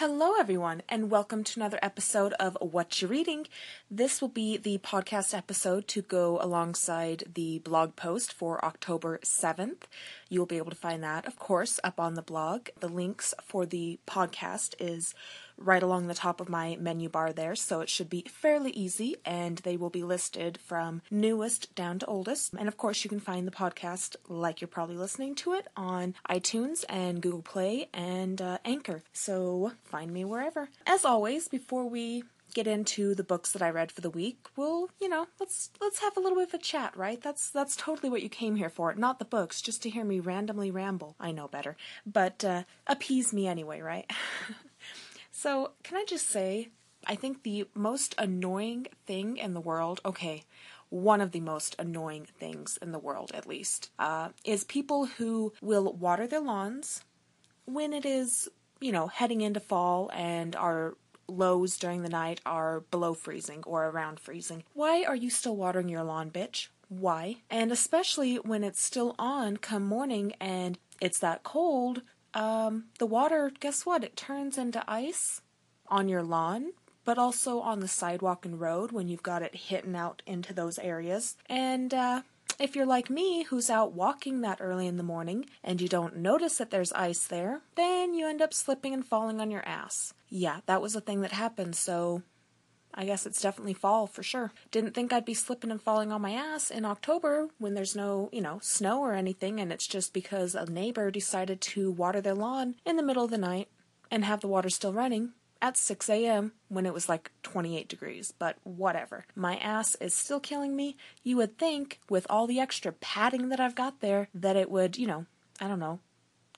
Hello, everyone, and welcome to another episode of What You're Reading. This will be the podcast episode to go alongside the blog post for October 7th. You will be able to find that, of course, up on the blog. The links for the podcast is right along the top of my menu bar there, so it should be fairly easy, and they will be listed from newest down to oldest. And of course, you can find the podcast, like you're probably listening to it, on iTunes and Google Play and uh, Anchor. So find me wherever. As always, before we get into the books that I read for the week, we'll, you know, let's let's have a little bit of a chat, right? That's that's totally what you came here for. Not the books, just to hear me randomly ramble. I know better, but uh, appease me anyway, right? So, can I just say, I think the most annoying thing in the world, okay, one of the most annoying things in the world, at least, uh, is people who will water their lawns when it is, you know, heading into fall and our lows during the night are below freezing or around freezing. Why are you still watering your lawn, bitch? Why? And especially when it's still on come morning and it's that cold, um, the water, guess what? It turns into ice on your lawn, but also on the sidewalk and road when you've got it hitting out into those areas. And uh, if you're like me, who's out walking that early in the morning and you don't notice that there's ice there, then you end up slipping and falling on your ass. Yeah, that was a thing that happened, so I guess it's definitely fall for sure. Didn't think I'd be slipping and falling on my ass in October when there's no, you know, snow or anything, and it's just because a neighbor decided to water their lawn in the middle of the night and have the water still running at 6 a.m. when it was like 28 degrees, but whatever. My ass is still killing me. You would think, with all the extra padding that I've got there, that it would, you know, I don't know,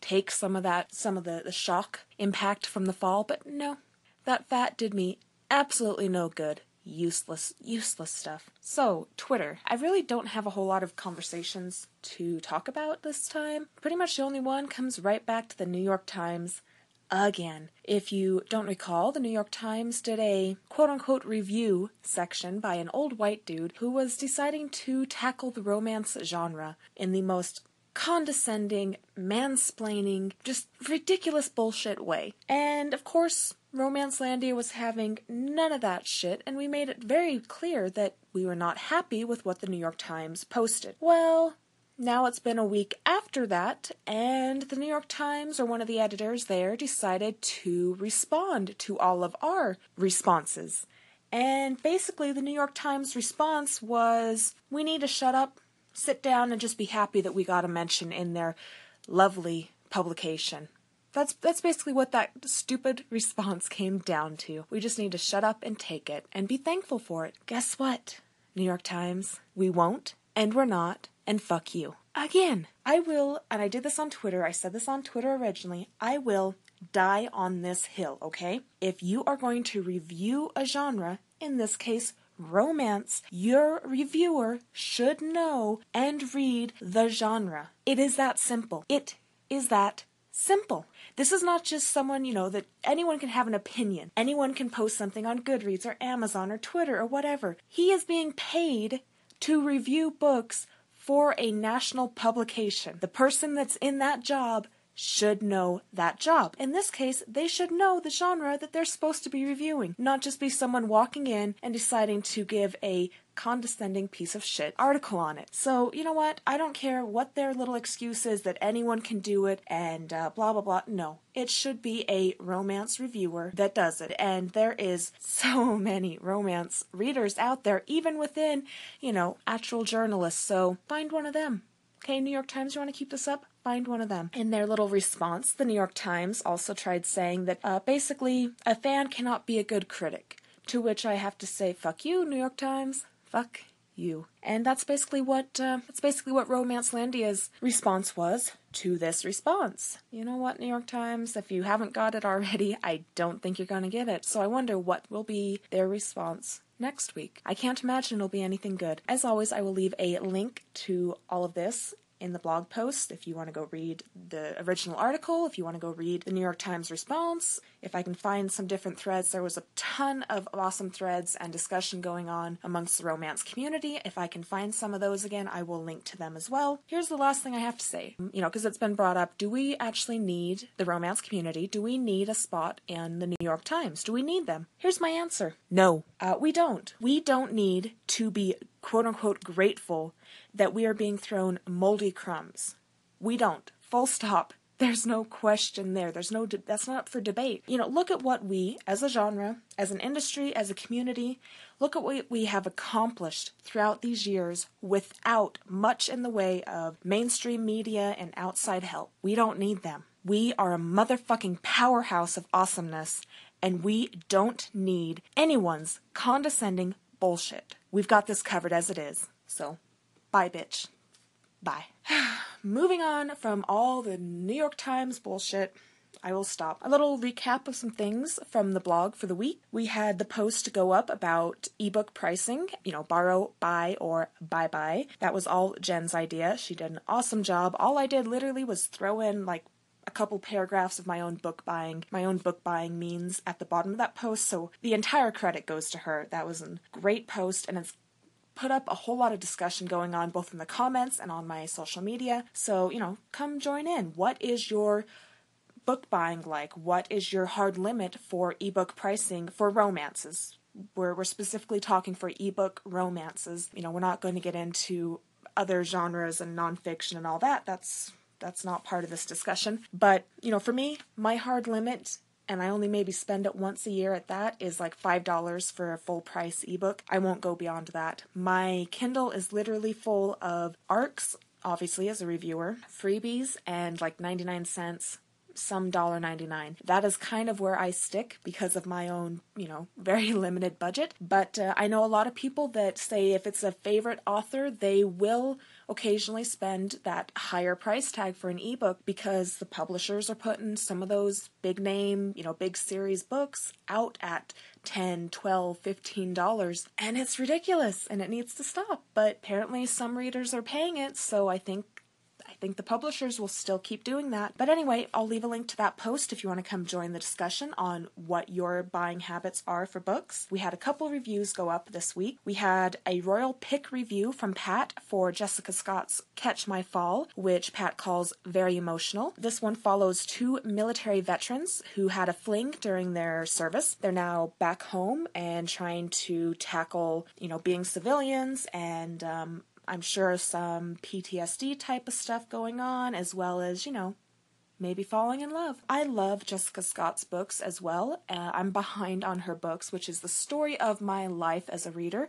take some of that, some of the, the shock impact from the fall, but no. That fat did me absolutely no good. Useless, useless stuff. So, Twitter. I really don't have a whole lot of conversations to talk about this time. Pretty much the only one comes right back to the New York Times again. If you don't recall, the New York Times did a quote unquote review section by an old white dude who was deciding to tackle the romance genre in the most condescending, mansplaining, just ridiculous bullshit way. And of course, Romancelandia was having none of that shit, and we made it very clear that we were not happy with what the New York Times posted. Well, now it's been a week after that, and the New York Times, or one of the editors there, decided to respond to all of our responses. And basically, the New York Times response was we need to shut up, sit down, and just be happy that we got a mention in their lovely publication. That's that's basically what that stupid response came down to. We just need to shut up and take it and be thankful for it. Guess what? New York Times, we won't and we're not and fuck you. Again, I will and I did this on Twitter. I said this on Twitter originally. I will die on this hill, okay? If you are going to review a genre, in this case romance, your reviewer should know and read the genre. It is that simple. It is that simple. This is not just someone, you know, that anyone can have an opinion. Anyone can post something on Goodreads or Amazon or Twitter or whatever. He is being paid to review books for a national publication. The person that's in that job should know that job. In this case, they should know the genre that they're supposed to be reviewing, not just be someone walking in and deciding to give a condescending piece of shit article on it. So, you know what? I don't care what their little excuse is that anyone can do it and uh, blah, blah, blah. No. It should be a romance reviewer that does it. And there is so many romance readers out there, even within, you know, actual journalists. So find one of them. Okay, New York Times, you want to keep this up? Find one of them. In their little response, the New York Times also tried saying that uh, basically a fan cannot be a good critic. To which I have to say, fuck you, New York Times. Fuck you. And that's basically what uh, that's basically what Romancelandia's response was to this response. You know what, New York Times? If you haven't got it already, I don't think you're to get it. So I wonder what will be their response next week. I can't imagine it'll be anything good. As always, I will leave a link to all of this in the blog post if you want to go read the original article, if you want to go read the New York Times response. If I can find some different threads, there was a ton of awesome threads and discussion going on amongst the romance community. If I can find some of those again, I will link to them as well. Here's the last thing I have to say, you know, because it's been brought up do we actually need the romance community? Do we need a spot in the New York Times? Do we need them? Here's my answer no, uh, we don't. We don't need to be quote unquote grateful that we are being thrown moldy crumbs. We don't. Full stop. There's no question there. There's no, de- that's not up for debate. You know, look at what we, as a genre, as an industry, as a community, look at what we have accomplished throughout these years without much in the way of mainstream media and outside help. We don't need them. We are a motherfucking powerhouse of awesomeness, and we don't need anyone's condescending bullshit. We've got this covered as it is. So, bye, bitch. Bye. Moving on from all the New York Times bullshit, I will stop. A little recap of some things from the blog for the week. We had the post go up about ebook pricing, you know, borrow, buy, or buy buy. That was all Jen's idea. She did an awesome job. All I did literally was throw in like a couple paragraphs of my own book buying, my own book buying means at the bottom of that post. So the entire credit goes to her. That was a great post and it's put up a whole lot of discussion going on both in the comments and on my social media. So, you know, come join in. What is your book buying like? What is your hard limit for ebook pricing for romances? We're, we're specifically talking for ebook romances. You know, we're not going to get into other genres and nonfiction and all that. That's that's not part of this discussion. But, you know, for me, my hard limit and I only maybe spend it once a year at that is like $5 for a full price ebook. I won't go beyond that. My Kindle is literally full of ARCs, obviously, as a reviewer, freebies, and like 99 cents some dollar 99 that is kind of where i stick because of my own you know very limited budget but uh, i know a lot of people that say if it's a favorite author they will occasionally spend that higher price tag for an ebook because the publishers are putting some of those big name you know big series books out at 10 12 15 dollars. And it's ridiculous and it needs to stop. But apparently some readers are paying it. So i think think the publishers will still keep doing that. But anyway, I'll leave a link to that post if you want to come join the discussion on what your buying habits are for books. We had a couple reviews go up this week. We had a royal pick review from Pat for Jessica Scott's Catch My Fall, which Pat calls very emotional. This one follows two military veterans who had a fling during their service. They're now back home and trying to tackle, you know, being civilians and um, I'm sure some PTSD type of stuff going on, as well as, you know, maybe falling in love. I love Jessica Scott's books as well. Uh, I'm behind on her books, which is the story of my life as a reader.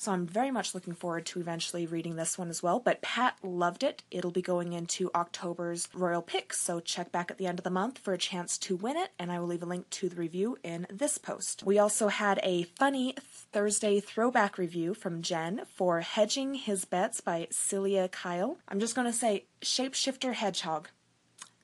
So I'm very much looking forward to eventually reading this one as well. But Pat loved it. It'll be going into October's Royal Picks, so check back at the end of the month for a chance to win it, and I will leave a link to the review in this post. We also had a funny Thursday throwback review from Jen for Hedging His Bets by Celia Kyle. I'm just going to say Shapeshifter Hedgehog.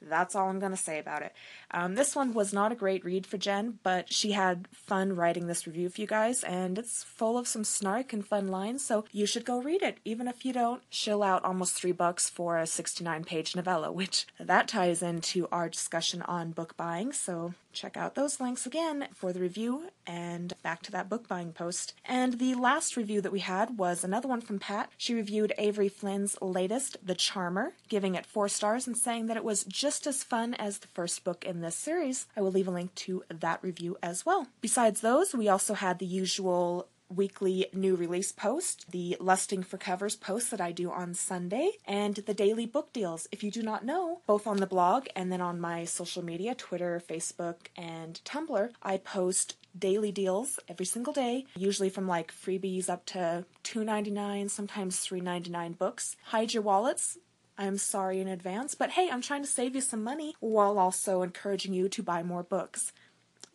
That's all I'm going to say about it. Um, this one was not a great read for Jen, but she had fun writing this review for you guys, and it's full of some snark and fun lines, so you should go read it, even if you don't shill out almost three bucks for a 69 page novella, which that ties into our discussion on book buying, so check out those links again for the review and back to that book buying post. And the last review that we had was another one from Pat. She reviewed Avery Flynn's latest, The Charmer, giving it four stars and saying that it was just as fun as the first book in this series. I will leave a link to that review as well. Besides those, we also had the usual weekly new release post, the Lusting for Covers post that I do on Sunday, and the daily book deals. If you do not know, both on the blog and then on my social media Twitter, Facebook, and Tumblr, I post daily deals every single day, usually from like freebies up to $2.99, sometimes $3.99 books. Hide your wallets. I'm sorry in advance, but hey, I'm trying to save you some money while also encouraging you to buy more books.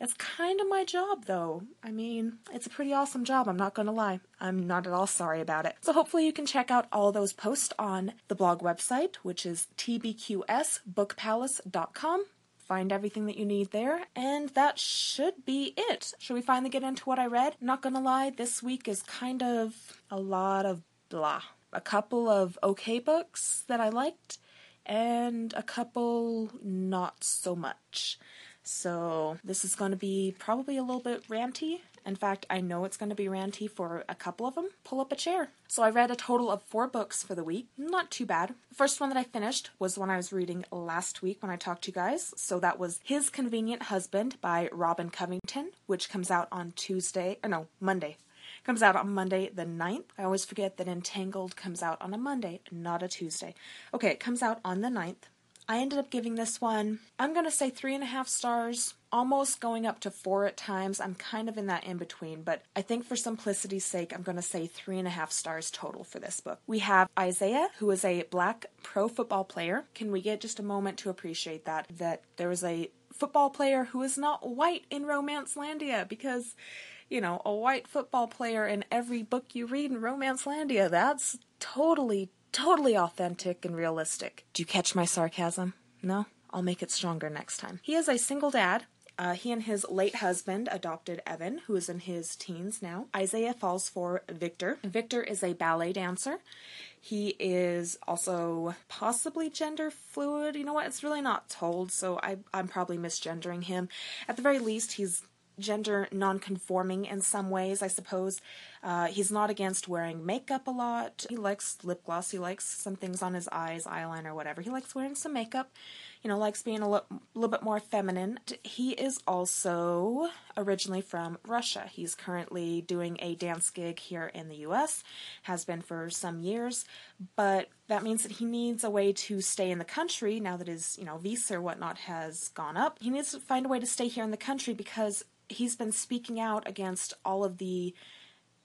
It's kind of my job, though. I mean, it's a pretty awesome job, I'm not gonna lie. I'm not at all sorry about it. So hopefully you can check out all those posts on the blog website, which is tbqsbookpalace.com. Find everything that you need there, and that should be it. Should we finally get into what I read? Not gonna lie, this week is kind of a lot of blah. a couple of okay books that I liked, and a couple not so much. So this is going to be probably a little bit ranty. In fact, I know it's going to be ranty for a couple of them. Pull up a chair. So I read a total of four books for the week. Not too bad. The first one that I finished was the one I was reading last week when I talked to you guys. So that was His Convenient Husband by Robin Covington, which comes out on Tuesday, or no, Monday. Comes out on Monday the 9th. I always forget that Entangled comes out on a Monday, not a Tuesday. Okay, it comes out on the 9th. I ended up giving this one, I'm going to say three and a half stars, almost going up to four at times. I'm kind of in that in between, but I think for simplicity's sake, I'm going to say three and a half stars total for this book. We have Isaiah, who is a black pro football player. Can we get just a moment to appreciate that? That there is a football player who is not white in Romance Landia because you know, a white football player in every book you read in Romance Landia. That's totally, totally authentic and realistic. Do you catch my sarcasm? No? I'll make it stronger next time. He is a single dad. Uh, he and his late husband adopted Evan, who is in his teens now. Isaiah falls for Victor. Victor is a ballet dancer. He is also possibly gender fluid. You know what? It's really not told, so I, I'm probably misgendering him. At the very least, he's gender non-conforming in some ways, I suppose. Uh, he's not against wearing makeup a lot. He likes lip gloss. He likes some things on his eyes, eyeliner, whatever. He likes wearing some makeup. You know, likes being a li- little bit more feminine. He is also originally from Russia. He's currently doing a dance gig here in the U.S. Has been for some years, but that means that he needs a way to stay in the country now that his you know visa or whatnot has gone up. He needs to find a way to stay here in the country because he's been speaking out against all of the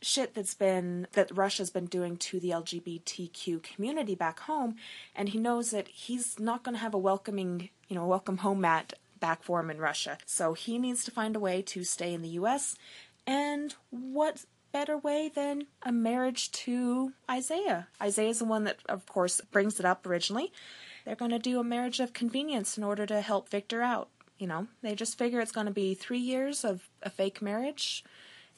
shit that's been that Russia's been doing to the LGBTQ community back home and he knows that he's not going to have a welcoming, you know, welcome home mat back for him in Russia. So he needs to find a way to stay in the US and what better way than a marriage to Isaiah? Isaiah's the one that of course brings it up originally. They're going to do a marriage of convenience in order to help Victor out. You know, they just figure it's going to be three years of a fake marriage,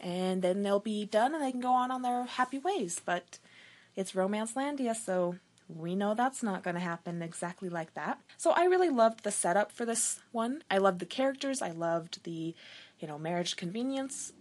and then they'll be done and they can go on on their happy ways. But it's Romance Landia, so we know that's not going to happen exactly like that. So I really loved the setup for this one. I loved the characters. I loved the, you know, marriage convenience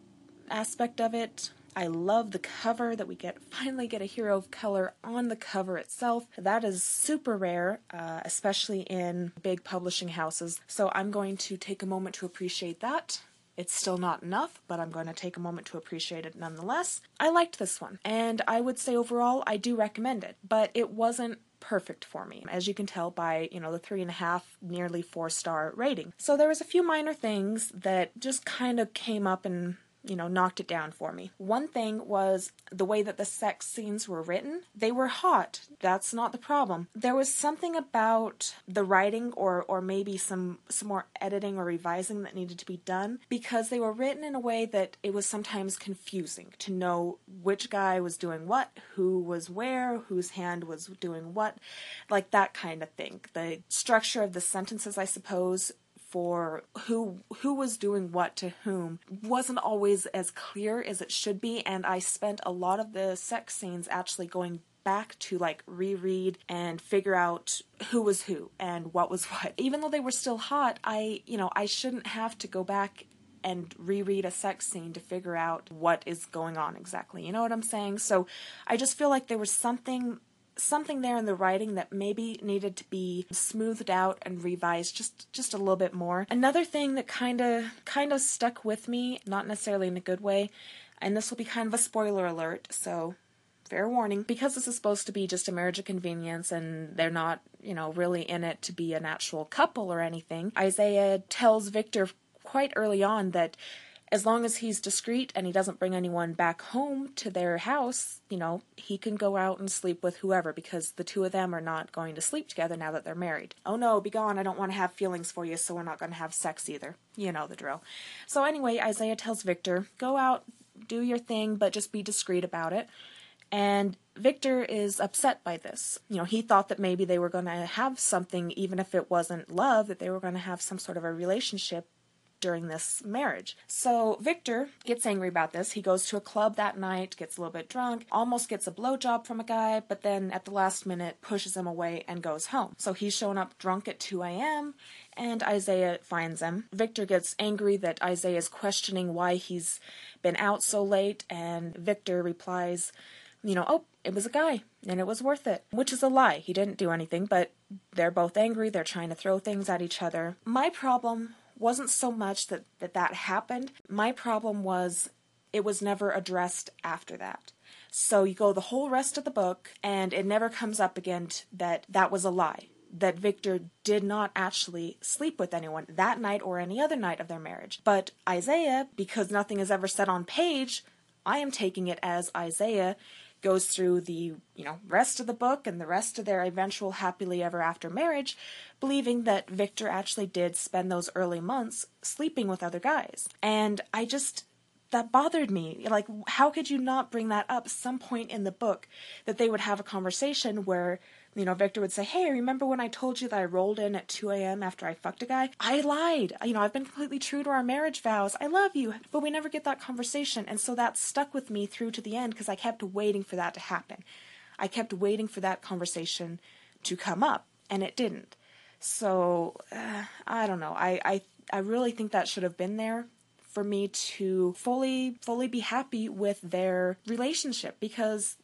aspect of it. I love the cover that we get finally get a hero of color on the cover itself. That is super rare, uh, especially in big publishing houses. So I'm going to take a moment to appreciate that. It's still not enough, but I'm going to take a moment to appreciate it nonetheless. I liked this one, and I would say overall I do recommend it, but it wasn't perfect for me, as you can tell by, you know, the three and a half, nearly four star rating. So there was a few minor things that just kind of came up and you know, knocked it down for me. One thing was the way that the sex scenes were written. They were hot. That's not the problem. There was something about the writing or or maybe some some more editing or revising that needed to be done because they were written in a way that it was sometimes confusing to know which guy was doing what, who was where, whose hand was doing what, like that kind of thing. The structure of the sentences, I suppose, for who who was doing what to whom wasn't always as clear as it should be and I spent a lot of the sex scenes actually going back to like reread and figure out who was who and what was what. Even though they were still hot, I, you know, I shouldn't have to go back and reread a sex scene to figure out what is going on exactly. You know what I'm saying? So I just feel like there was something something there in the writing that maybe needed to be smoothed out and revised just just a little bit more. Another thing that kind of kind of stuck with me, not necessarily in a good way, and this will be kind of a spoiler alert, so fair warning because this is supposed to be just a marriage of convenience and they're not, you know, really in it to be an actual couple or anything. Isaiah tells Victor quite early on that as long as he's discreet and he doesn't bring anyone back home to their house, you know, he can go out and sleep with whoever because the two of them are not going to sleep together now that they're married. Oh no, be gone. I don't want to have feelings for you, so we're not going to have sex either. You know the drill. So, anyway, Isaiah tells Victor, go out, do your thing, but just be discreet about it. And Victor is upset by this. You know, he thought that maybe they were going to have something, even if it wasn't love, that they were going to have some sort of a relationship during this marriage. So Victor gets angry about this. He goes to a club that night, gets a little bit drunk, almost gets a blowjob from a guy, but then at the last minute pushes him away and goes home. So he's showing up drunk at 2 a.m. and Isaiah finds him. Victor gets angry that Isaiah is questioning why he's been out so late, and Victor replies, you know, oh, it was a guy and it was worth it, which is a lie. He didn't do anything, but they're both angry. They're trying to throw things at each other. My problem wasn't so much that that, that happened. My problem was it was never addressed after that. So you go the whole rest of the book, and it never comes up again that that was a lie. That Victor did not actually sleep with anyone that night or any other night of their marriage. But Isaiah, because nothing is ever said on page, I am taking it as Isaiah goes through the you know rest of the book and the rest of their eventual happily ever after marriage believing that Victor actually did spend those early months sleeping with other guys. And I just that bothered me. Like how could you not bring that up some point in the book that they would have a conversation where you know, Victor would say, Hey, remember when I told you that I rolled in at 2 a.m. after I fucked a guy? I lied. You know, I've been completely true to our marriage vows. I love you. But we never get that conversation. And so that stuck with me through to the end because I kept waiting for that to happen. I kept waiting for that conversation to come up, and it didn't. So, uh, I don't know. I, I, I really think that should have been there for me to fully fully be happy with their relationship because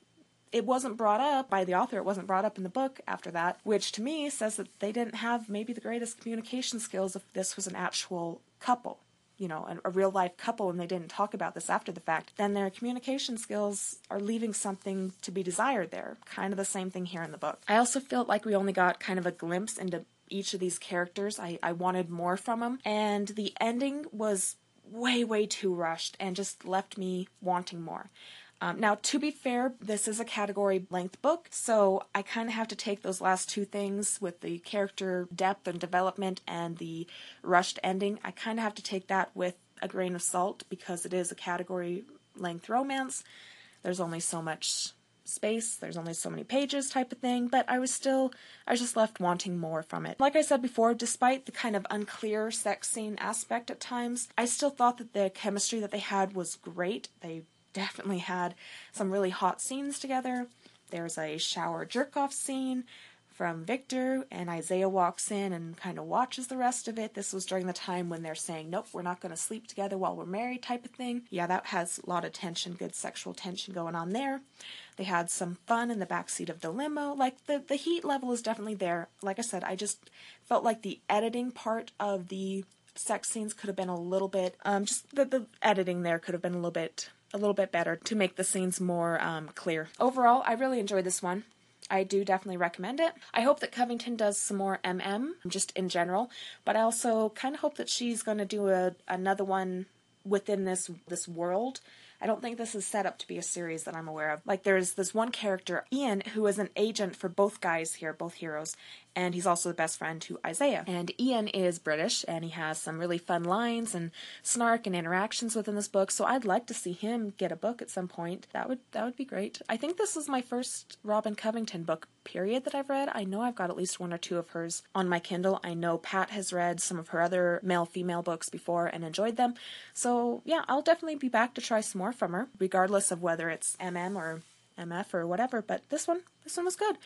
it wasn't brought up by the author, it wasn't brought up in the book after that, which to me says that they didn't have maybe the greatest communication skills if this was an actual couple. You know, a, real life couple, and they didn't talk about this after the fact, then their communication skills are leaving something to be desired there. Kind of the same thing here in the book. I also felt like we only got kind of a glimpse into each of these characters. I, I wanted more from them, and the ending was way, way too rushed and just left me wanting more. Um, now, to be fair, this is a category length book, so I kind of have to take those last two things with the character depth and development and the rushed ending. I kind of have to take that with a grain of salt because it is a category length romance. There's only so much space, there's only so many pages type of thing, but I was still, I was just left wanting more from it. Like I said before, despite the kind of unclear sex scene aspect at times, I still thought that the chemistry that they had was great. They definitely had some really hot scenes together. There's a shower jerk off scene from Victor, and Isaiah walks in and kind of watches the rest of it. This was during the time when they're saying, Nope, we're not going to sleep together while we're married, type of thing. Yeah, that has a lot of tension, good sexual tension going on there. They had some fun in the backseat of the limo. Like, the, the heat level is definitely there. Like I said, I just felt like the editing part of the sex scenes could have been a little bit, um, just the, the editing there could have been a little bit a little bit better to make the scenes more um, clear. Overall, I really enjoyed this one. I do definitely recommend it. I hope that Covington does some more MM just in general, but I also kind of hope that she's going to do a another one within this this world I don't think this is set up to be a series that I'm aware of. Like there's this one character, Ian, who is an agent for both guys here, both heroes, and he's also the best friend to Isaiah. And Ian is British and he has some really fun lines and snark and interactions within this book. So I'd like to see him get a book at some point. That would that would be great. I think this is my first Robin Covington book period that I've read. I know I've got at least one or two of hers on my Kindle. I know Pat has read some of her other male female books before and enjoyed them. So yeah, I'll definitely be back to try some more from her, regardless of whether it's MM or MF or whatever. But this one, this one was good.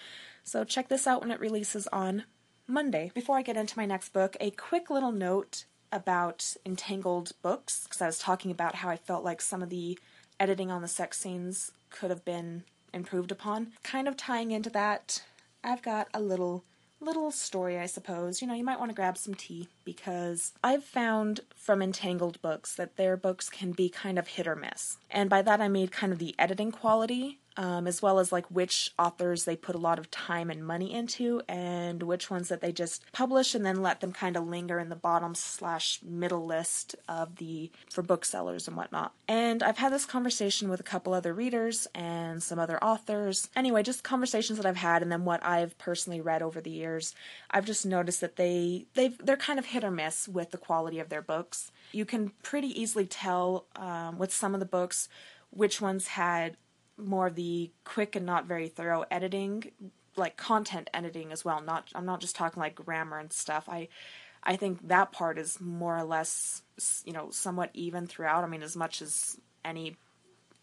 So check this out when it releases on Monday. Before I get into my next book, a quick little note about entangled books, because I was talking about how I felt like some of the editing on the sex scenes could have been improved upon. Kind of tying into that, I've got a little little story, I suppose. You know, you might want to grab some tea because I've found from Entangled books that their books can be kind of hit or miss. And by that I mean kind of the editing quality um, as well as like which authors they put a lot of time and money into and which ones that they just publish and then let them kind of linger in the bottom slash middle list of the for booksellers and whatnot. And i've had this conversation with a couple other readers and some other authors. Anyway just conversations that i've had and then what i've personally read over the years i've just noticed that they they they're kind of hit or miss with the quality of their books. You can pretty easily tell um, with some of the books which ones had more of the quick and not very thorough editing, like content editing as well. Not I'm not just talking like grammar and stuff. I I think that part is more or less, you know, somewhat even throughout. I mean, as much as any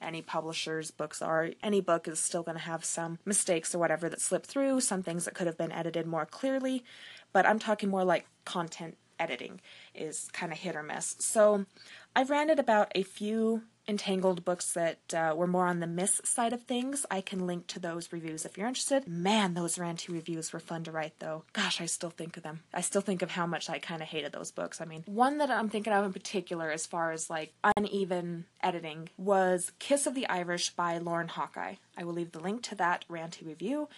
any publisher's books are, any book is still going to have some mistakes or whatever that slip through, some things that could have been edited more clearly, but I'm talking more like content editing is kind of hit or miss. So I've ranted about a few entangled books that uh, were more on the miss side of things, I can link to those reviews if you're interested. Man, those ranty reviews were fun to write though. Gosh, I still think of them. I still think of how much I kind of hated those books. I mean, one that I'm thinking of in particular, as far as like uneven editing, was Kiss of the Irish by Lauren Hawkeye. I will leave the link to that ranty review.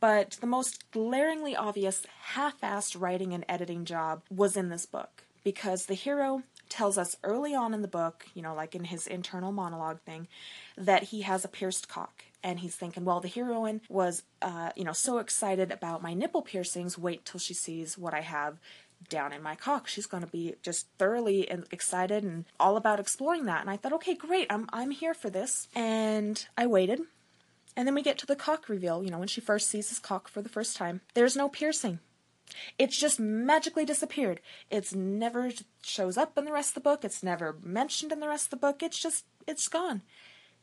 But the most glaringly obvious half assed writing and editing job was in this book because the hero tells us early on in the book, you know, like in his internal monologue thing, that he has a pierced cock. And he's thinking, well, the heroine was, uh, you know, so excited about my nipple piercings. Wait till she sees what I have down in my cock. She's going to be just thoroughly excited and all about exploring that. And I thought, okay, great, I'm I'm here for this. And I waited. And then we get to the cock reveal, you know, when she first sees his cock for the first time. There's no piercing. It's just magically disappeared. It's never shows up in the rest of the book. It's never mentioned in the rest of the book. It's just it's gone.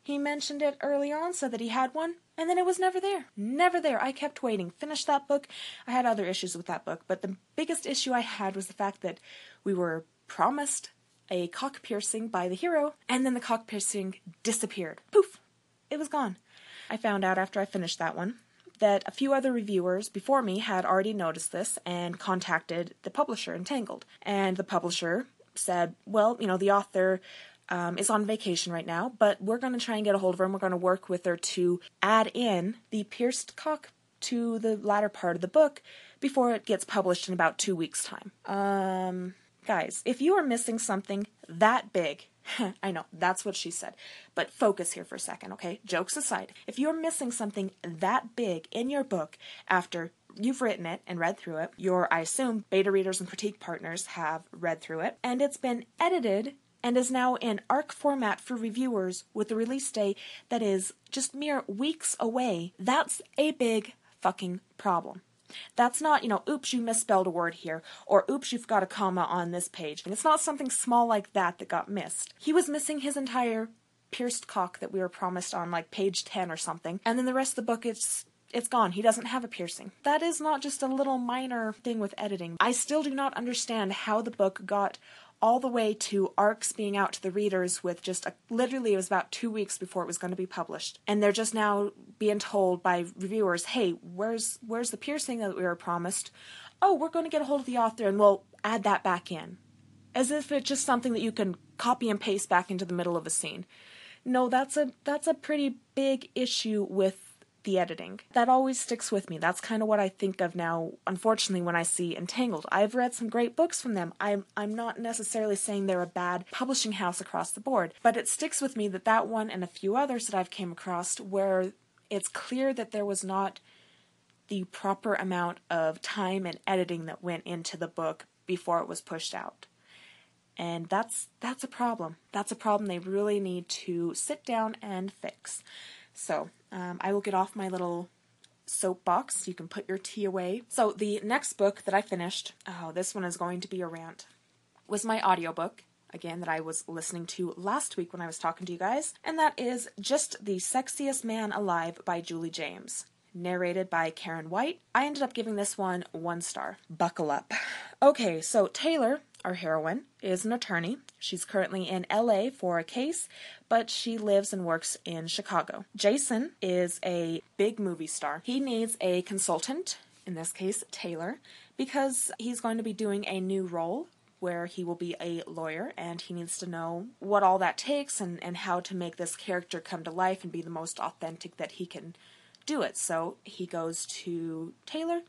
He mentioned it early on, said that he had one, and then it was never there. Never there. I kept waiting. Finished that book. I had other issues with that book, but the biggest issue I had was the fact that we were promised a cock piercing by the hero, and then the cock piercing disappeared. Poof! It was gone. I found out after I finished that one that a few other reviewers before me had already noticed this and contacted the publisher, Entangled. And the publisher said, well, you know, the author um, is on vacation right now, but we're going to try and get a hold of her and we're going to work with her to add in the pierced cock to the latter part of the book before it gets published in about two weeks' time. Um, guys, if you are missing something that big, I know, that's what she said. But focus here for a second, okay? Jokes aside, if you're missing something that big in your book after you've written it and read through it, your, I assume, beta readers and critique partners have read through it, and it's been edited and is now in ARC format for reviewers with a release day that is just mere weeks away, that's a big fucking problem. That's not, you know, oops, you misspelled a word here, or oops, you've got a comma on this page. And it's not something small like that that got missed. He was missing his entire pierced cock that we were promised on like page 10 or something, and then the rest of the book it's it's gone. He doesn't have a piercing. That is not just a little minor thing with editing. I still do not understand how the book got all the way to arcs being out to the readers with just a, literally it was about two weeks before it was going to be published. And they're just now being told by reviewers hey where's where's the piercing that we were promised? Oh we're going to get a hold of the author and we'll add that back in. As if it's just something that you can copy and paste back into the middle of a scene. No that's a that's a pretty big issue with the editing. That always sticks with me. That's kind of what I think of now, unfortunately, when I see Entangled. I've read some great books from them. I'm, I'm not necessarily saying they're a bad publishing house across the board, but it sticks with me that that one and a few others that I've came across where it's clear that there was not the proper amount of time and editing that went into the book before it was pushed out. And that's that's a problem. That's a problem they really need to sit down and fix. So um, I will get off my little soapbox. You can put your tea away. So the next book that I finished, oh, this one is going to be a rant, was my audiobook. Again, that I was listening to last week when I was talking to you guys, and that is Just the Sexiest Man Alive by Julie James narrated by Karen White. I ended up giving this one one star. Buckle up. Okay, so Taylor, our heroine, is an attorney. She's currently in LA for a case, but she lives and works in Chicago. Jason is a big movie star. He needs a consultant, in this case, Taylor, because he's going to be doing a new role where he will be a lawyer and he needs to know what all that takes and, and how to make this character come to life and be the most authentic that he can do it. So he goes to Taylor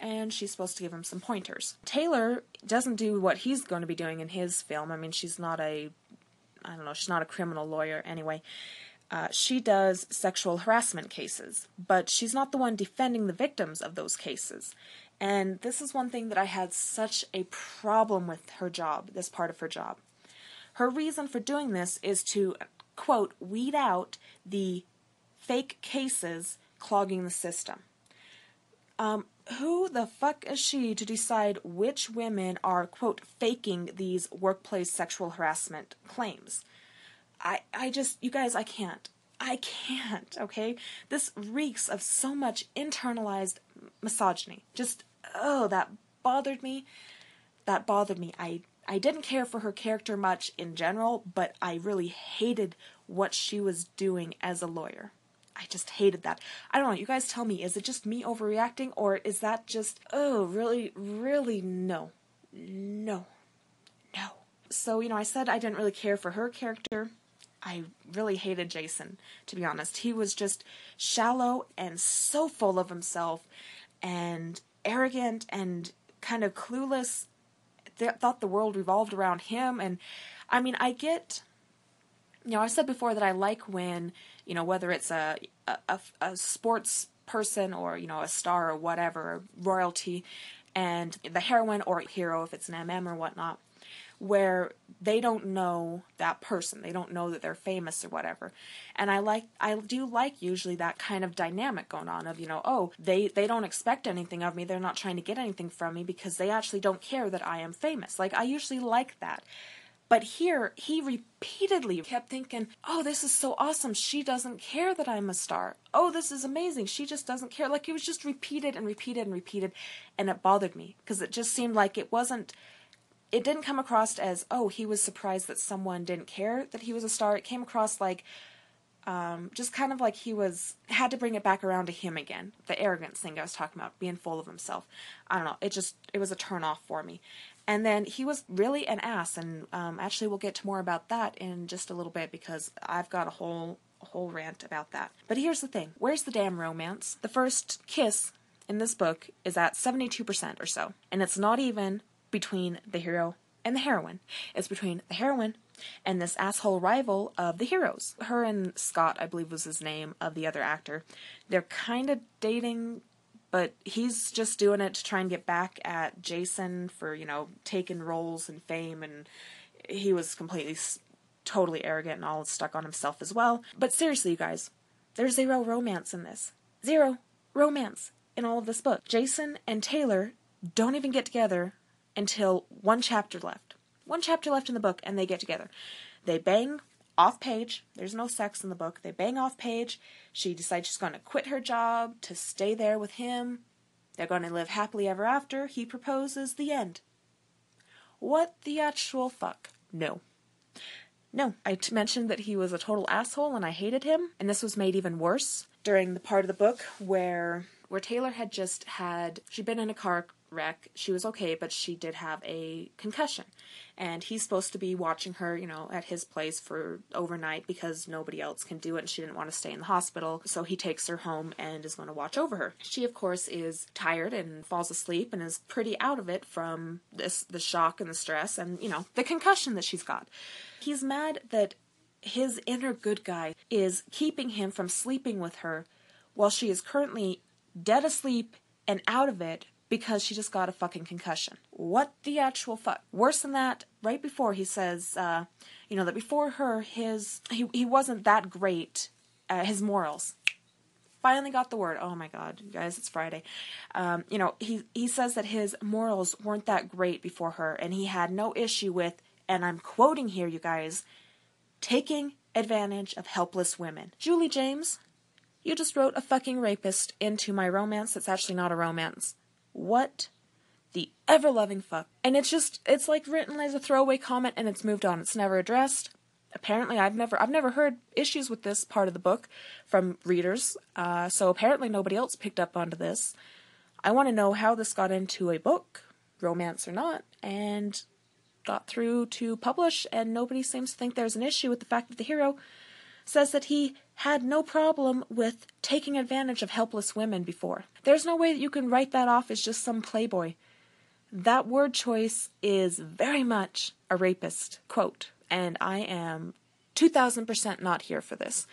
and she's supposed to give him some pointers. Taylor doesn't do what he's going to be doing in his film. I mean, she's not a, I don't know, she's not a criminal lawyer anyway. Uh, she does sexual harassment cases, but she's not the one defending the victims of those cases. And this is one thing that I had such a problem with her job, this part of her job. Her reason for doing this is to, quote, weed out the fake cases clogging the system. Um, who the fuck is she to decide which women are, quote, faking these workplace sexual harassment claims? I, I just, you guys, I can't. I can't, okay? This reeks of so much internalized misogyny. Just, oh, that bothered me. That bothered me. I, I didn't care for her character much in general, but I really hated what she was doing as a lawyer. I just hated that. I don't know, you guys tell me, is it just me overreacting, or is that just, oh, really, really, no. No. No. So, you know, I said I didn't really care for her character. I really hated Jason, to be honest. He was just shallow and so full of himself and arrogant and kind of clueless. Th- thought the world revolved around him. And I mean, I get, you know, I said before that I like when, you know, whether it's a, a, a sports person or, you know, a star or whatever, royalty, and the heroine or hero, if it's an MM or whatnot, where they don't know that person. They don't know that they're famous or whatever. And I like I do like usually that kind of dynamic going on of, you know, oh, they they don't expect anything of me. They're not trying to get anything from me because they actually don't care that I am famous. Like I usually like that. But here, he repeatedly kept thinking, oh, this is so awesome. She doesn't care that I'm a star. Oh, this is amazing. She just doesn't care. Like, it was just repeated and repeated and repeated. And it bothered me because it just seemed like it wasn't it didn't come across as oh he was surprised that someone didn't care that he was a star it came across like um, just kind of like he was had to bring it back around to him again the arrogance thing i was talking about being full of himself i don't know it just it was a turn off for me and then he was really an ass and um, actually we'll get to more about that in just a little bit because i've got a whole a whole rant about that but here's the thing where's the damn romance the first kiss in this book is at 72% or so and it's not even between the hero and the heroine. It's between the heroine and this asshole rival of the heroes. Her and Scott, I believe was his name, of the other actor. They're kind of dating, but he's just doing it to try and get back at Jason for, you know, taking roles and fame, and he was completely, totally arrogant and all stuck on himself as well. But seriously, you guys, there's zero romance in this. Zero romance in all of this book. Jason and Taylor don't even get together until one chapter left. One chapter left in the book, and they get together. They bang off page. There's no sex in the book. They bang off page. She decides she's going to quit her job to stay there with him. They're going to live happily ever after. He proposes. The end. What the actual fuck? No. No, I t- mentioned that he was a total asshole and I hated him, and this was made even worse during the part of the book where where Taylor had just had she'd been in a car wreck. She was okay, but she did have a concussion. And he's supposed to be watching her, you know, at his place for overnight because nobody else can do it and she didn't want to stay in the hospital. So he takes her home and is going to watch over her. She, of course, is tired and falls asleep and is pretty out of it from this the shock and the stress and, you know, the concussion that she's got. He's mad that his inner good guy is keeping him from sleeping with her while she is currently dead asleep and out of it because she just got a fucking concussion. What the actual fuck? Worse than that, right before he says, uh, you know, that before her, his he he wasn't that great. Uh, his morals. Finally got the word. Oh my god, guys, it's Friday. Um, you know, he he says that his morals weren't that great before her, and he had no issue with, and I'm quoting here, you guys, taking advantage of helpless women. Julie James, you just wrote a fucking rapist into my romance that's actually not a romance. What the ever loving fuck? And it's just, it's like written as a throwaway comment and it's moved on. It's never addressed. Apparently, I've never, I've never heard issues with this part of the book from readers. Uh, so apparently, nobody else picked up onto this. I want to know how this got into a book, romance or not, and got through to publish, and nobody seems to think there's an issue with the fact that the hero says that he had no problem with taking advantage of helpless women before. There's no way that you can write that off as just some playboy. That word choice is very much a rapist quote, and I am 2000% not here for this.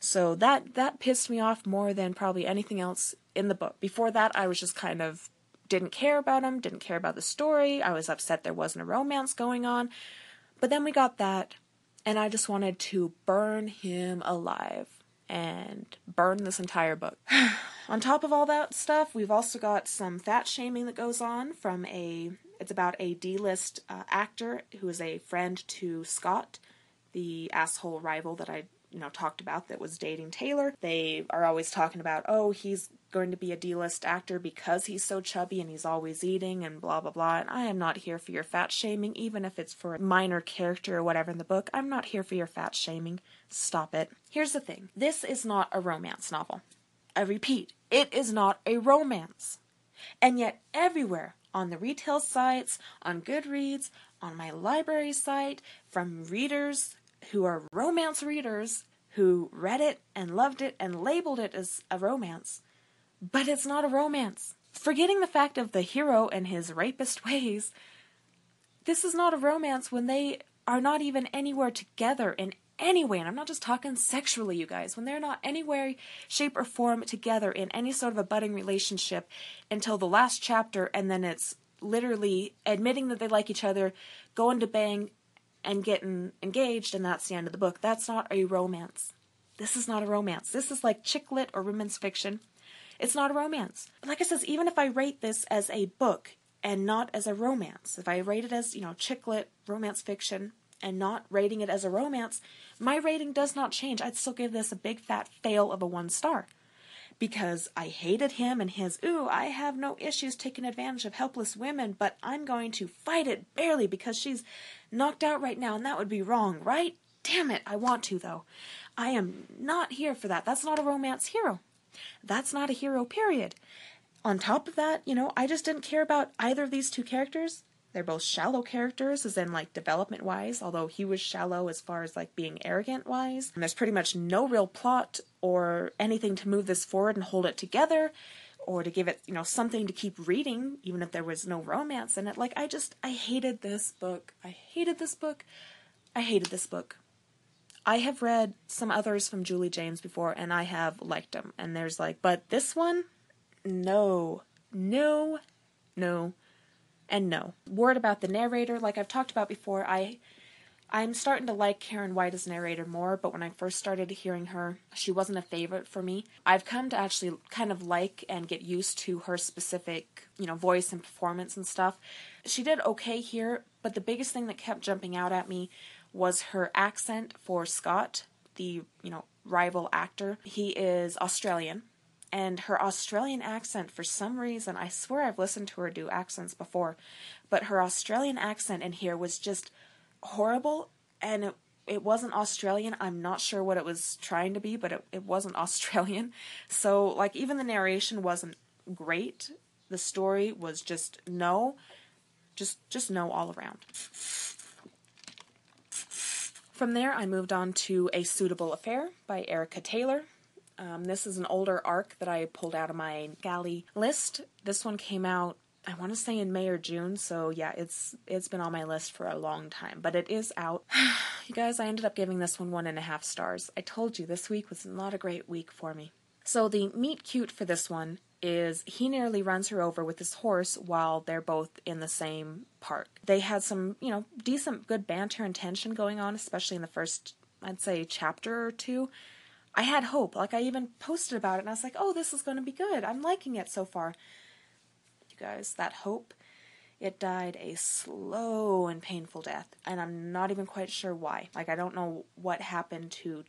So that that pissed me off more than probably anything else in the book. Before that, I was just kind of didn't care about him, didn't care about the story. I was upset there wasn't a romance going on. But then we got that and I just wanted to burn him alive. and burn this entire book. on top of all that stuff, we've also got some fat shaming that goes on from a. It's about a D-list uh, actor who is a friend to Scott, the asshole rival that I you know talked about that was dating Taylor. They are always talking about, oh, he's going to be a D-list actor because he's so chubby and he's always eating and blah blah blah. And I am not here for your fat shaming, even if it's for a minor character or whatever in the book. I'm not here for your fat shaming. Stop it. Here's the thing. This is not a romance novel. I repeat, it is not a romance. And yet everywhere on the retail sites, on Goodreads, on my library site, from readers who are romance readers who read it and loved it and labeled it as a romance. But it's not a romance. Forgetting the fact of the hero and his rapist ways, this is not a romance when they are not even anywhere together in any way. And I'm not just talking sexually, you guys. When they're not anywhere, shape, or form together in any sort of a budding relationship until the last chapter, and then it's literally admitting that they like each other, going to bang, and getting engaged, and that's the end of the book. That's not a romance. This is not a romance. This is like chick lit or women's fiction. It's not a romance. Like I says, even if I rate this as a book and not as a romance, if I rate it as, you know, chick lit romance fiction and not rating it as a romance, my rating does not change. I'd still give this a big fat fail of a one star because I hated him and his, ooh, I have no issues taking advantage of helpless women, but I'm going to fight it barely because she's knocked out right now, and that would be wrong, right? Damn it, I want to, though. I am not here for that. That's not a romance hero. That's not a hero, period. On top of that, you know, I just didn't care about either of these two characters. They're both shallow characters, as in like development wise, although he was shallow as far as like being arrogant wise. And there's pretty much no real plot or anything to move this forward and hold it together or to give it, you know, something to keep reading, even if there was no romance in it. Like, I just, I hated this book. I hated this book. I hated this book. I have read some others from Julie James before and I have liked them. And there's like, but this one, no, no, no, and no. Word about the narrator, like I've talked about before, I I'm starting to like Karen White as narrator more, but when I first started hearing her, she wasn't a favorite for me. I've come to actually kind of like and get used to her specific, you know, voice and performance and stuff. She did okay here, but the biggest thing that kept jumping out at me was her accent for Scott, the, you know, rival actor. He is Australian, and her Australian accent, for some reason, I swear I've listened to her do accents before, but her Australian accent in here was just horrible and it, it wasn't Australian. I'm not sure what it was trying to be, but it, it wasn't Australian. So, like, even the narration wasn't great. The story was just no, just just no all around. From there, I moved on to A Suitable Affair by Erica Taylor. Um, this is an older arc that I pulled out of my galley list. This one came out I want to say in May or June, so yeah, it's it's been on my list for a long time, but it is out. you guys, I ended up giving this one one and a half stars. I told you this week was not a great week for me. So the meet cute for this one is he nearly runs her over with his horse while they're both in the same park. They had some, you know, decent good banter and tension going on, especially in the first, I'd say, chapter or two. I had hope. Like I even posted about it and I was like, "Oh, this is going to be good. I'm liking it so far." You guys. That hope, it died a slow and painful death. And I'm not even quite sure why. Like, I don't know what happened to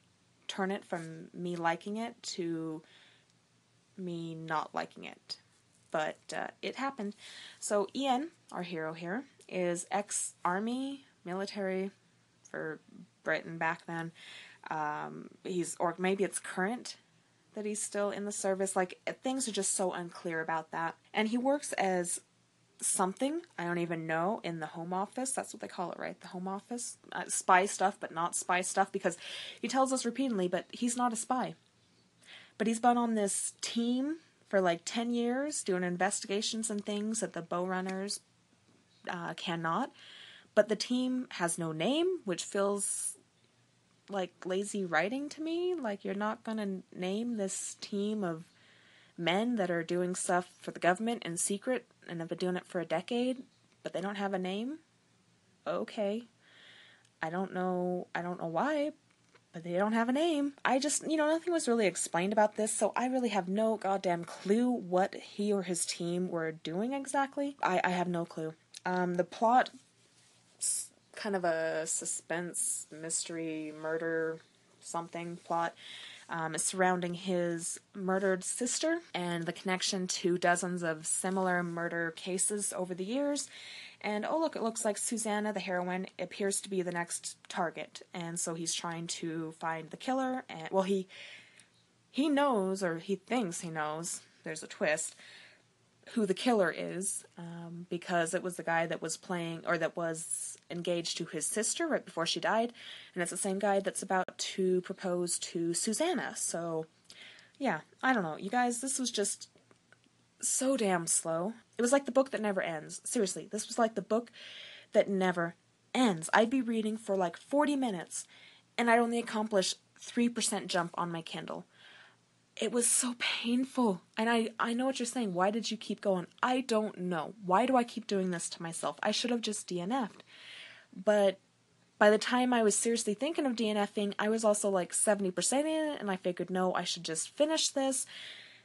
turn it from me liking it to me not liking it. But uh, it happened. So, Ian, our hero here, is ex army, military for Britain back then. Um, he's, or maybe it's current that he's still in the service. Like things are just so unclear about that. And he works as something I don't even know in the home office. That's what they call it, right? The home office, uh, spy stuff, but not spy stuff because he tells us repeatedly, but he's not a spy. But he's been on this team for like 10 years doing investigations and things that the bow runners uh, cannot. But the team has no name, which feels like lazy writing to me. Like you're not gonna name this team of men that are doing stuff for the government in secret and have been doing it for a decade, but they don't have a name. Okay. I don't know I don't know why, but they don't have a name. I just, you know, nothing was really explained about this, so I really have no goddamn clue what he or his team were doing exactly. I, I have no clue. Um, the plot, kind of a suspense, mystery, murder, something plot. Um, surrounding his murdered sister and the connection to dozens of similar murder cases over the years, and oh, look, it looks like Susanna, the heroine, appears to be the next target. And so he's trying to find the killer. And, well, he, he knows, or he thinks he knows, there's a twist, who the killer is, um, because it was the guy that was playing, or that was engaged to his sister right before she died. And it's the same guy that's about to propose to Susanna. So, yeah, I don't know. You guys, this was just so damn slow. It was like the book that never ends. Seriously, this was like the book that never ends. I'd be reading for like 40 minutes and I'd only accomplish 3% jump on my Kindle. It was so painful. And I, I know what you're saying. Why did you keep going? I don't know. Why do I keep doing this to myself? I should have just DNF'd. But by the time I was seriously thinking of DNFing, I was also like 70% in it, and I figured, no, I should just finish this,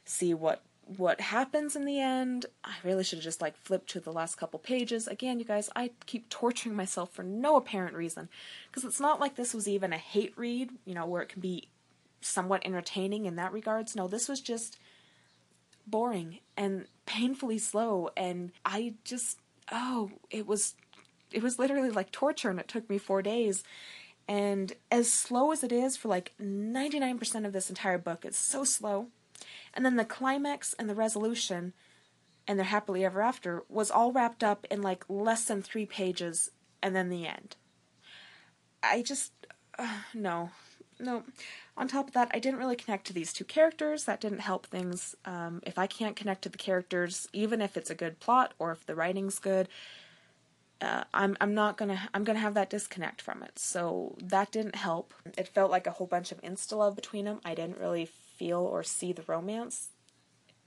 see what what happens in the end. I really should have just like flipped to the last couple pages. Again, you guys, I keep torturing myself for no apparent reason because it's not like this was even a hate read, you know, where it can be somewhat entertaining in that regards. No, this was just boring and painfully slow and I just oh, it was it was literally like torture and it took me 4 days. And as slow as it is for like 99% of this entire book, it's so slow and then the climax and the resolution and their happily ever after was all wrapped up in like less than three pages and then the end. I just. Uh, no. No. On top of that, I didn't really connect to these two characters. That didn't help things. Um, if I can't connect to the characters, even if it's a good plot or if the writing's good, uh, I'm I'm not gonna I'm gonna have that disconnect from it. So that didn't help. It felt like a whole bunch of insta love between them. I didn't really feel or see the romance.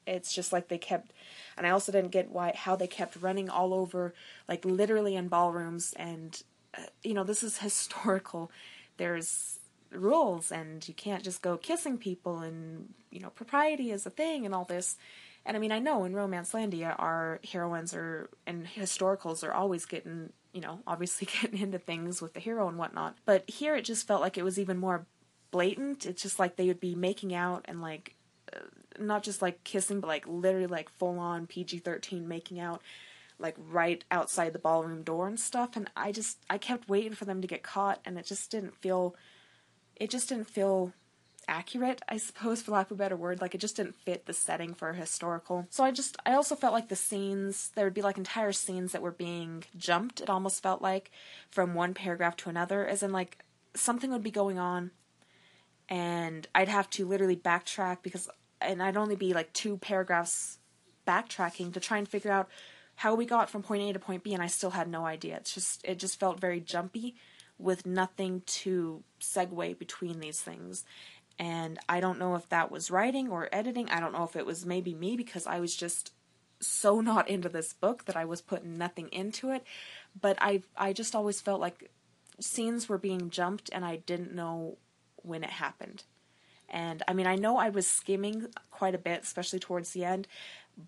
It's just like they kept, and I also didn't get why how they kept running all over, like literally in ballrooms. And uh, you know, this is historical. There's rules, and you can't just go kissing people, and you know, propriety is a thing, and all this. And I mean, I know in Romance Landia, our heroines are and historicals are always getting, you know, obviously getting into things with the hero and whatnot. But here, it just felt like it was even more blatant. It's just like they would be making out and like uh, not just like kissing, but like literally like full on PG thirteen making out, like right outside the ballroom door and stuff. And I just I kept waiting for them to get caught, and it just didn't feel, it just didn't feel accurate, I suppose, for lack of a better word. Like it just didn't fit the setting for a historical. So I just I also felt like the scenes there would be like entire scenes that were being jumped. It almost felt like from one paragraph to another, as in like something would be going on and I'd have to literally backtrack because, and I'd only be like two paragraphs backtracking to try and figure out how we got from point A to point B, and I still had no idea. It's just, it just felt very jumpy with nothing to segue between these things. And I don't know if that was writing or editing. I don't know if it was maybe me because I was just so not into this book that I was putting nothing into it. But I I just always felt like scenes were being jumped and I didn't know when it happened. And I mean, I know I was skimming quite a bit, especially towards the end,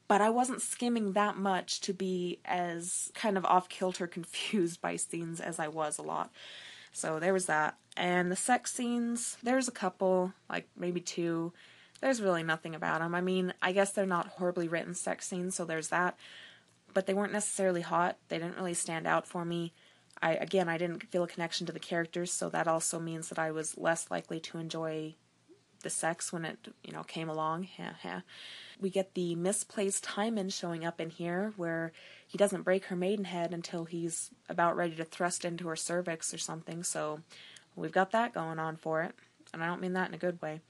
but I wasn't skimming that much to be as kind of off kilter confused by scenes as I was a lot. So there was that. And the sex scenes, there's a couple, like maybe two. There's really nothing about them. I mean, I guess they're not horribly written sex scenes, so there's that. But they weren't necessarily hot. They didn't really stand out for me. I again I didn't feel a connection to the characters, so that also means that I was less likely to enjoy the sex when it you know came along. we get the misplaced hymen showing up in here, where he doesn't break her maidenhead until he's about ready to thrust into her cervix or something. So we've got that going on for it, and I don't mean that in a good way.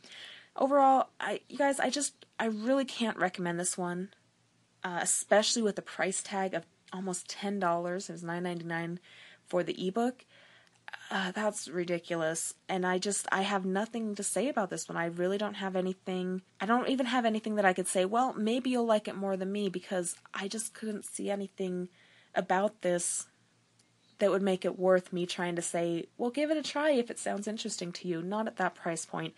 Overall, I you guys, I just I really can't recommend this one, uh, especially with the price tag of almost ten dollars. It was nine ninety nine for the ebook. Uh, that's ridiculous. And I just, I have nothing to say about this one. I really don't have anything. I don't even have anything that I could say, well, maybe you'll like it more than me because I just couldn't see anything about this that would make it worth me trying to say, well, give it a try if it sounds interesting to you. Not at that price point.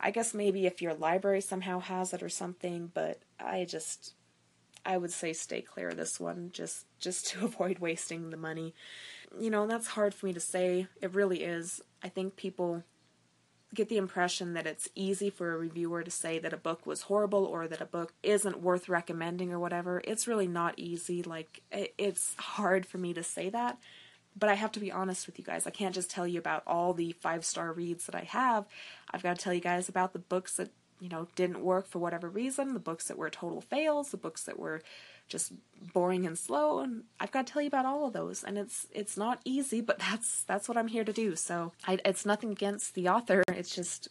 I guess maybe if your library somehow has it or something, but I just I would say stay clear of this one just just to avoid wasting the money. You know, that's hard for me to say. It really is. I think people get the impression that it's easy for a reviewer to say that a book was horrible or that a book isn't worth recommending or whatever. It's really not easy. Like, it's hard for me to say that. But I have to be honest with you guys. I can't just tell you about all the five star reads that I have. I've got to tell you guys about the books that, you know, didn't work for whatever reason, the books that were total fails, the books that were just boring and slow and I've got to tell you about all of those and it's it's not easy but that's that's what I'm here to do. So I, it's nothing against the author it's just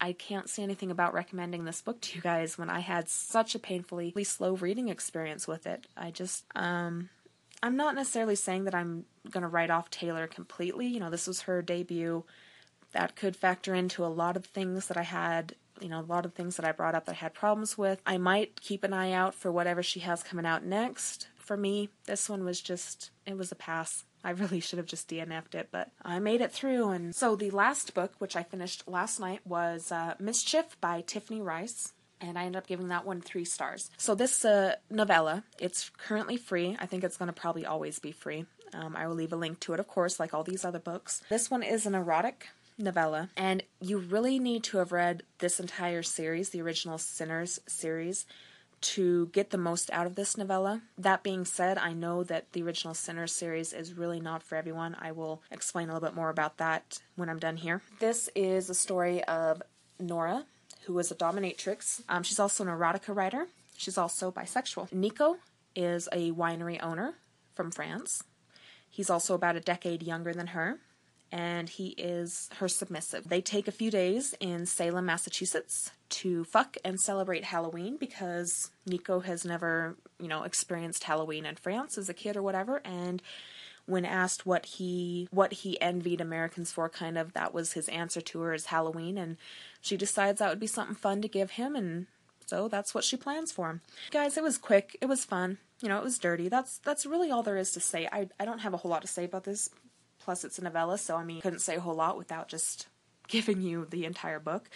I can't say anything about recommending this book to you guys when I had such a painfully slow reading experience with it. I just um I'm not necessarily saying that I'm going to write off Taylor completely. You know this was her debut. That could factor into a lot of things that I had you know, a lot of things that I brought up that I had problems with. I might keep an eye out for whatever she has coming out next. For me, this one was just, it was a pass. I really should have just DNF'd it, but I made it through. And so the last book, which I finished last night, was uh, Mischief by Tiffany Reisz And I ended up giving that one three stars. So this uh, novella, it's currently free. I think it's going to probably always be free. Um, I will leave a link to it, of course, like all these other books. This one is an erotic novella, and you really need to have read this entire series, the original Sinners series, to get the most out of this novella. That being said, I know that the original Sinners series is really not for everyone. I will explain a little bit more about that when I'm done here. This is a story of Nora, who is a dominatrix. Um, she's also an erotica writer. She's also bisexual. Nico is a winery owner from France. He's also about a decade younger than her and he is her submissive. They take a few days in Salem, Massachusetts to fuck and celebrate Halloween because Nico has never, you know, experienced Halloween in France as a kid or whatever and when asked what he what he envied Americans for kind of that was his answer to her is Halloween and she decides that would be something fun to give him and so that's what she plans for him. Guys, it was quick, it was fun. You know, it was dirty. That's that's really all there is to say. I I don't have a whole lot to say about this Plus, it's a novella, so I mean, couldn't say a whole lot without just giving you the entire book.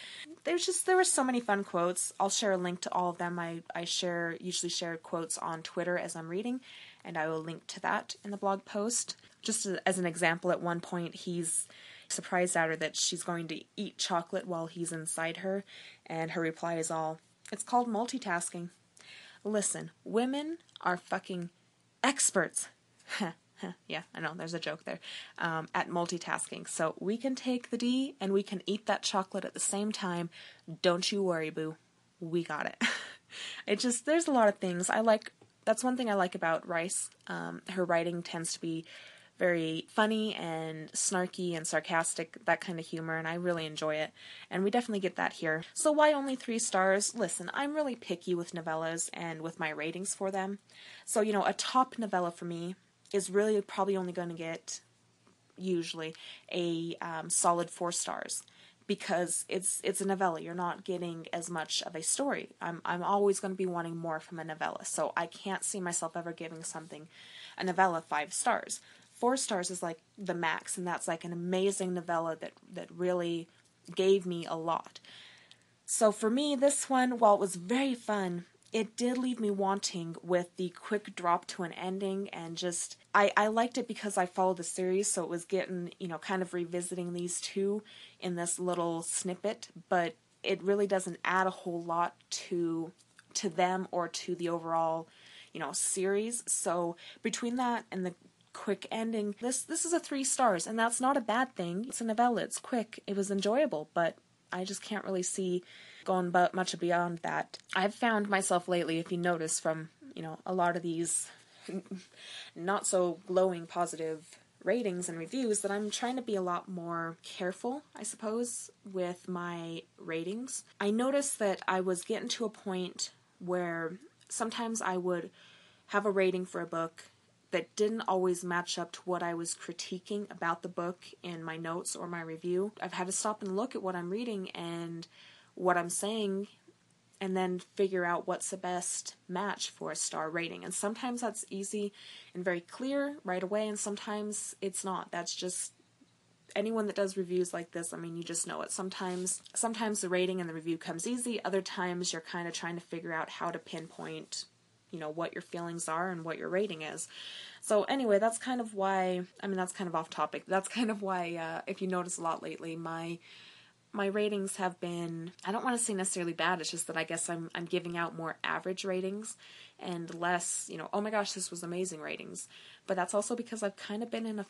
There's just there were so many fun quotes. I'll share a link to all of them. I I share usually share quotes on Twitter as I'm reading, and I will link to that in the blog post. Just as an example, at one point he's surprised at her that she's going to eat chocolate while he's inside her, and her reply is all, "It's called multitasking." Listen, women are fucking experts. yeah, I know, there's a joke there. Um, at multitasking. So we can take the D and we can eat that chocolate at the same time. Don't you worry, boo. We got it. it just, there's a lot of things. I like, that's one thing I like about Reisz. Um, her writing tends to be very funny and snarky and sarcastic, that kind of humor, and I really enjoy it. And we definitely get that here. So, why only three stars? Listen, I'm really picky with novellas and with my ratings for them. So, you know, a top novella for me is really probably only going to get usually a um, solid four stars because it's it's a novella. You're not getting as much of a story. I'm I'm always going to be wanting more from a novella, so I can't see myself ever giving something a novella five stars. Four stars is like the max, and that's like an amazing novella that that really gave me a lot. So for me, this one, while it was very fun, it did leave me wanting with the quick drop to an ending and just I, I liked it because I followed the series so it was getting you know kind of revisiting these two in this little snippet but it really doesn't add a whole lot to to them or to the overall you know series. So between that and the quick ending this this is a three stars and that's not a bad thing. It's a novella. It's quick. It was enjoyable but I just can't really see gone but much beyond that. I've found myself lately, if you notice from, you know, a lot of these not so glowing positive ratings and reviews that I'm trying to be a lot more careful, I suppose, with my ratings. I noticed that I was getting to a point where sometimes I would have a rating for a book that didn't always match up to what I was critiquing about the book in my notes or my review. I've had to stop and look at what I'm reading and what I'm saying and then figure out what's the best match for a star rating. And sometimes that's easy and very clear right away, and sometimes it's not. That's just anyone that does reviews like this, I mean, you just know it. Sometimes sometimes the rating and the review comes easy, other times you're kind of trying to figure out how to pinpoint, you know, what your feelings are and what your rating is. So anyway, that's kind of why I mean, that's kind of off topic. That's kind of why uh, if you notice a lot lately, my my ratings have been I don't want to say necessarily bad, it's just that I guess I'm I'm giving out more average ratings and less, you know, oh my gosh, this was amazing ratings. But that's also because I've kind of been in a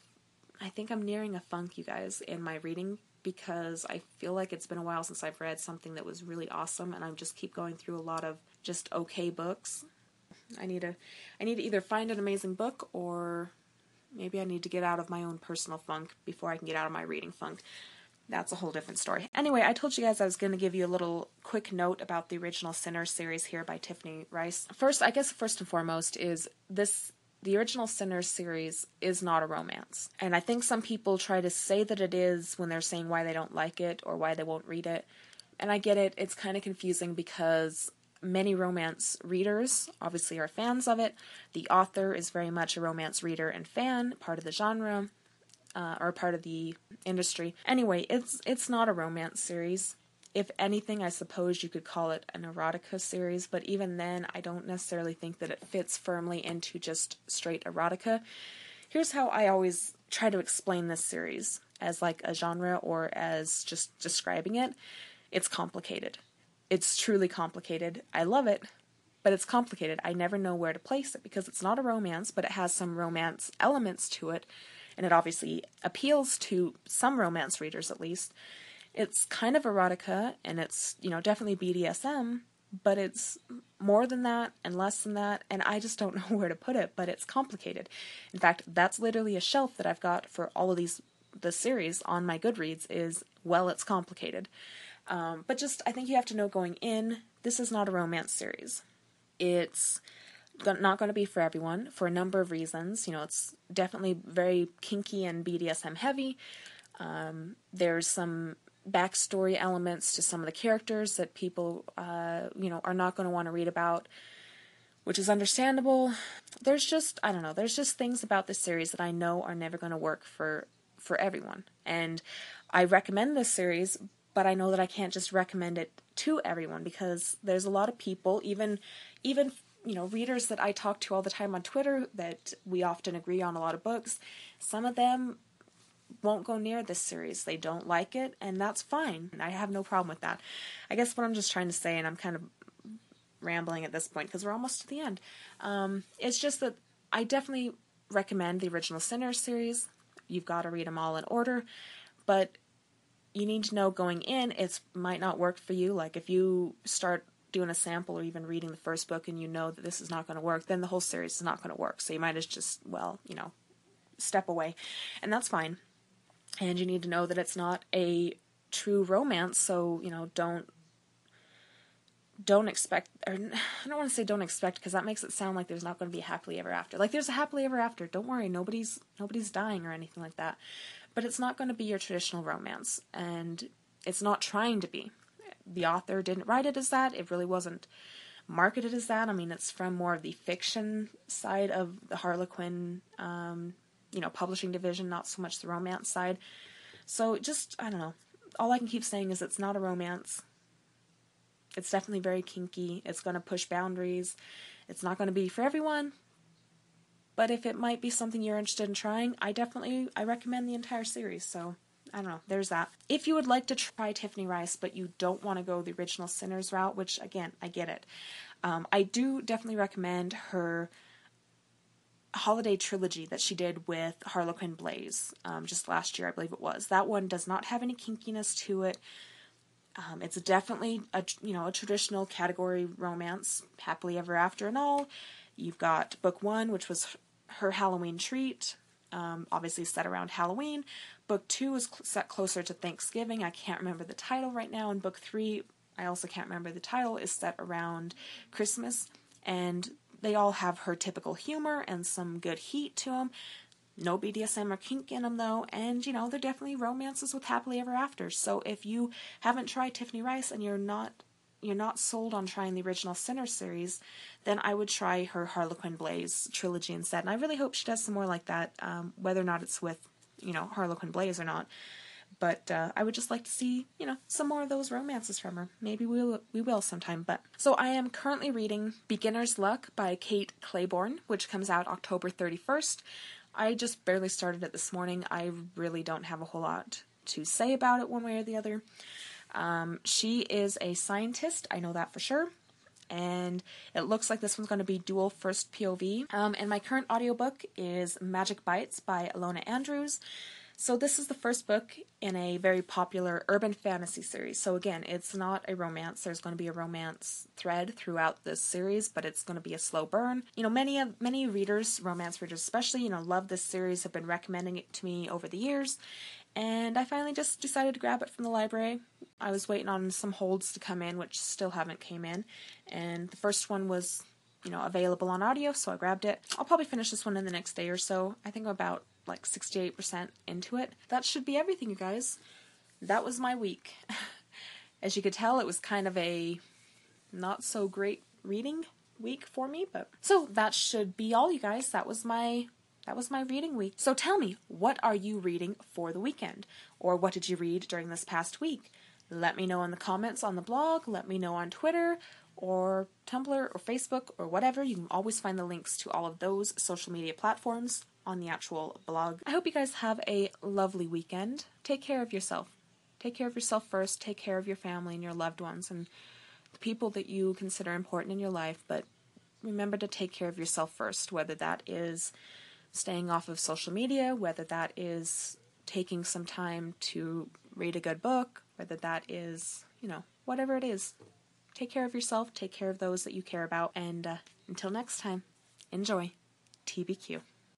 I think I'm nearing a funk, you guys, in my reading because I feel like it's been a while since I've read something that was really awesome and I just keep going through a lot of just okay books. I need to I need to either find an amazing book or maybe I need to get out of my own personal funk before I can get out of my reading funk that's a whole different story. Anyway, I told you guys I was going to give you a little quick note about the original Sinner series here by Tiffany Reisz. First, I guess first and foremost is this the original Sinners series is not a romance. And I think some people try to say that it is when they're saying why they don't like it or why they won't read it. And I get it, it's kind of confusing because many romance readers obviously are fans of it. The author is very much a romance reader and fan, part of the genre uh, or part of the industry. Anyway, it's it's not a romance series. If anything, I suppose you could call it an erotica series, but even then, I don't necessarily think that it fits firmly into just straight erotica. Here's how I always try to explain this series as like a genre or as just describing it. It's complicated. It's truly complicated. I love it, but it's complicated. I never know where to place it because it's not a romance, but it has some romance elements to it and it obviously appeals to some romance readers at least. It's kind of erotica and it's, you know, definitely BDSM, but it's more than that and less than that, and I just don't know where to put it, but it's complicated. In fact, that's literally a shelf that I've got for all of these the series on my Goodreads is well, it's complicated. Um, but just I think you have to know going in, this is not a romance series. It's not going to be for everyone for a number of reasons. You know, it's definitely very kinky and BDSM heavy. Um, there's some backstory elements to some of the characters that people, uh, you know, are not going to want to read about, which is understandable. There's just, I don't know, there's just things about this series that I know are never going to work for for everyone. And I recommend this series, but I know that I can't just recommend it to everyone because there's a lot of people, even even you know, readers that I talk to all the time on Twitter that we often agree on a lot of books, some of them won't go near this series. They don't like it, and that's fine. I have no problem with that. I guess what I'm just trying to say, and I'm kind of rambling at this point because we're almost to the end, um, it's just that I definitely recommend the original Sinner series. You've got to read them all in order, but you need to know going in it might not work for you. Like if you start doing a sample or even reading the first book and you know that this is not going to work, then the whole series is not going to work. So you might as just, well, you know, step away. And that's fine. And you need to know that it's not a true romance, so, you know, don't don't expect or I don't want to say don't expect because that makes it sound like there's not going to be happily ever after. Like there's a happily ever after. Don't worry, nobody's nobody's dying or anything like that. But it's not going to be your traditional romance and it's not trying to be the author didn't write it as that. It really wasn't marketed as that. I mean, it's from more of the fiction side of the Harlequin, um, you know, publishing division, not so much the romance side. So just, I don't know. All I can keep saying is it's not a romance. It's definitely very kinky. It's going to push boundaries. It's not going to be for everyone. But if it might be something you're interested in trying, I definitely I recommend the entire series. So I don't know, there's that. If you would like to try Tiffany Reisz, but you don't want to go the original Sinners route, which again, I get it, um, I do definitely recommend her holiday trilogy that she did with Harlequin Blaze um, just last year, I believe it was. That one does not have any kinkiness to it. Um, it's definitely a you know a traditional category romance, happily ever after and all. You've got book one, which was her Halloween treat, um, obviously set around Halloween. Book two is cl- set closer to Thanksgiving. I can't remember the title right now. And book three, I also can't remember the title, is set around Christmas. And they all have her typical humor and some good heat to them. No BDSM or kink in them though, and you know, they're definitely romances with happily ever after. So if you haven't tried Tiffany Reisz and you're not you're not sold on trying the original Sinner series, then I would try her Harlequin Blaze trilogy instead. And I really hope she does some more like that, um, whether or not it's with, you know, Harlequin Blaze or not. But uh, I would just like to see, you know, some more of those romances from her. Maybe we will, we will sometime. But so I am currently reading Beginner's Luck by Kate Clayborn, which comes out October 31st. I just barely started it this morning. I really don't have a whole lot to say about it one way or the other. Um, she is a scientist, I know that for sure. And it looks like this one's going to be dual first POV. Um, and my current audiobook is Magic Bites by Ilona Andrews. So, this is the first book in a very popular urban fantasy series. So, again, it's not a romance. There's going to be a romance thread throughout this series, but it's going to be a slow burn. You know, many of many readers, romance readers especially, you know, love this series, have been recommending it to me over the years, and I finally just decided to grab it from the library. I was waiting on some holds to come in, which still haven't came in, and the first one was, you know, available on audio, so I grabbed it. I'll probably finish this one in the next day or so. I think I'm about like 68% into it. That should be everything, you guys. That was my week. As you could tell, it was kind of a not so great reading week for me, but so that should be all, you guys. That was my that was my reading week. So tell me, what are you reading for the weekend? Or what did you read during this past week? Let me know in the comments on the blog, let me know on Twitter or Tumblr or Facebook or whatever. You can always find the links to all of those social media platforms on the actual blog. I hope you guys have a lovely weekend. Take care of yourself. Take care of yourself first. Take care of your family and your loved ones and the people that you consider important in your life. But remember to take care of yourself first, whether that is staying off of social media, whether that is taking some time to read a good book, whether that is, you know, whatever it is. Take care of yourself, take care of those that you care about, and uh, until next time, enjoy. TBQ.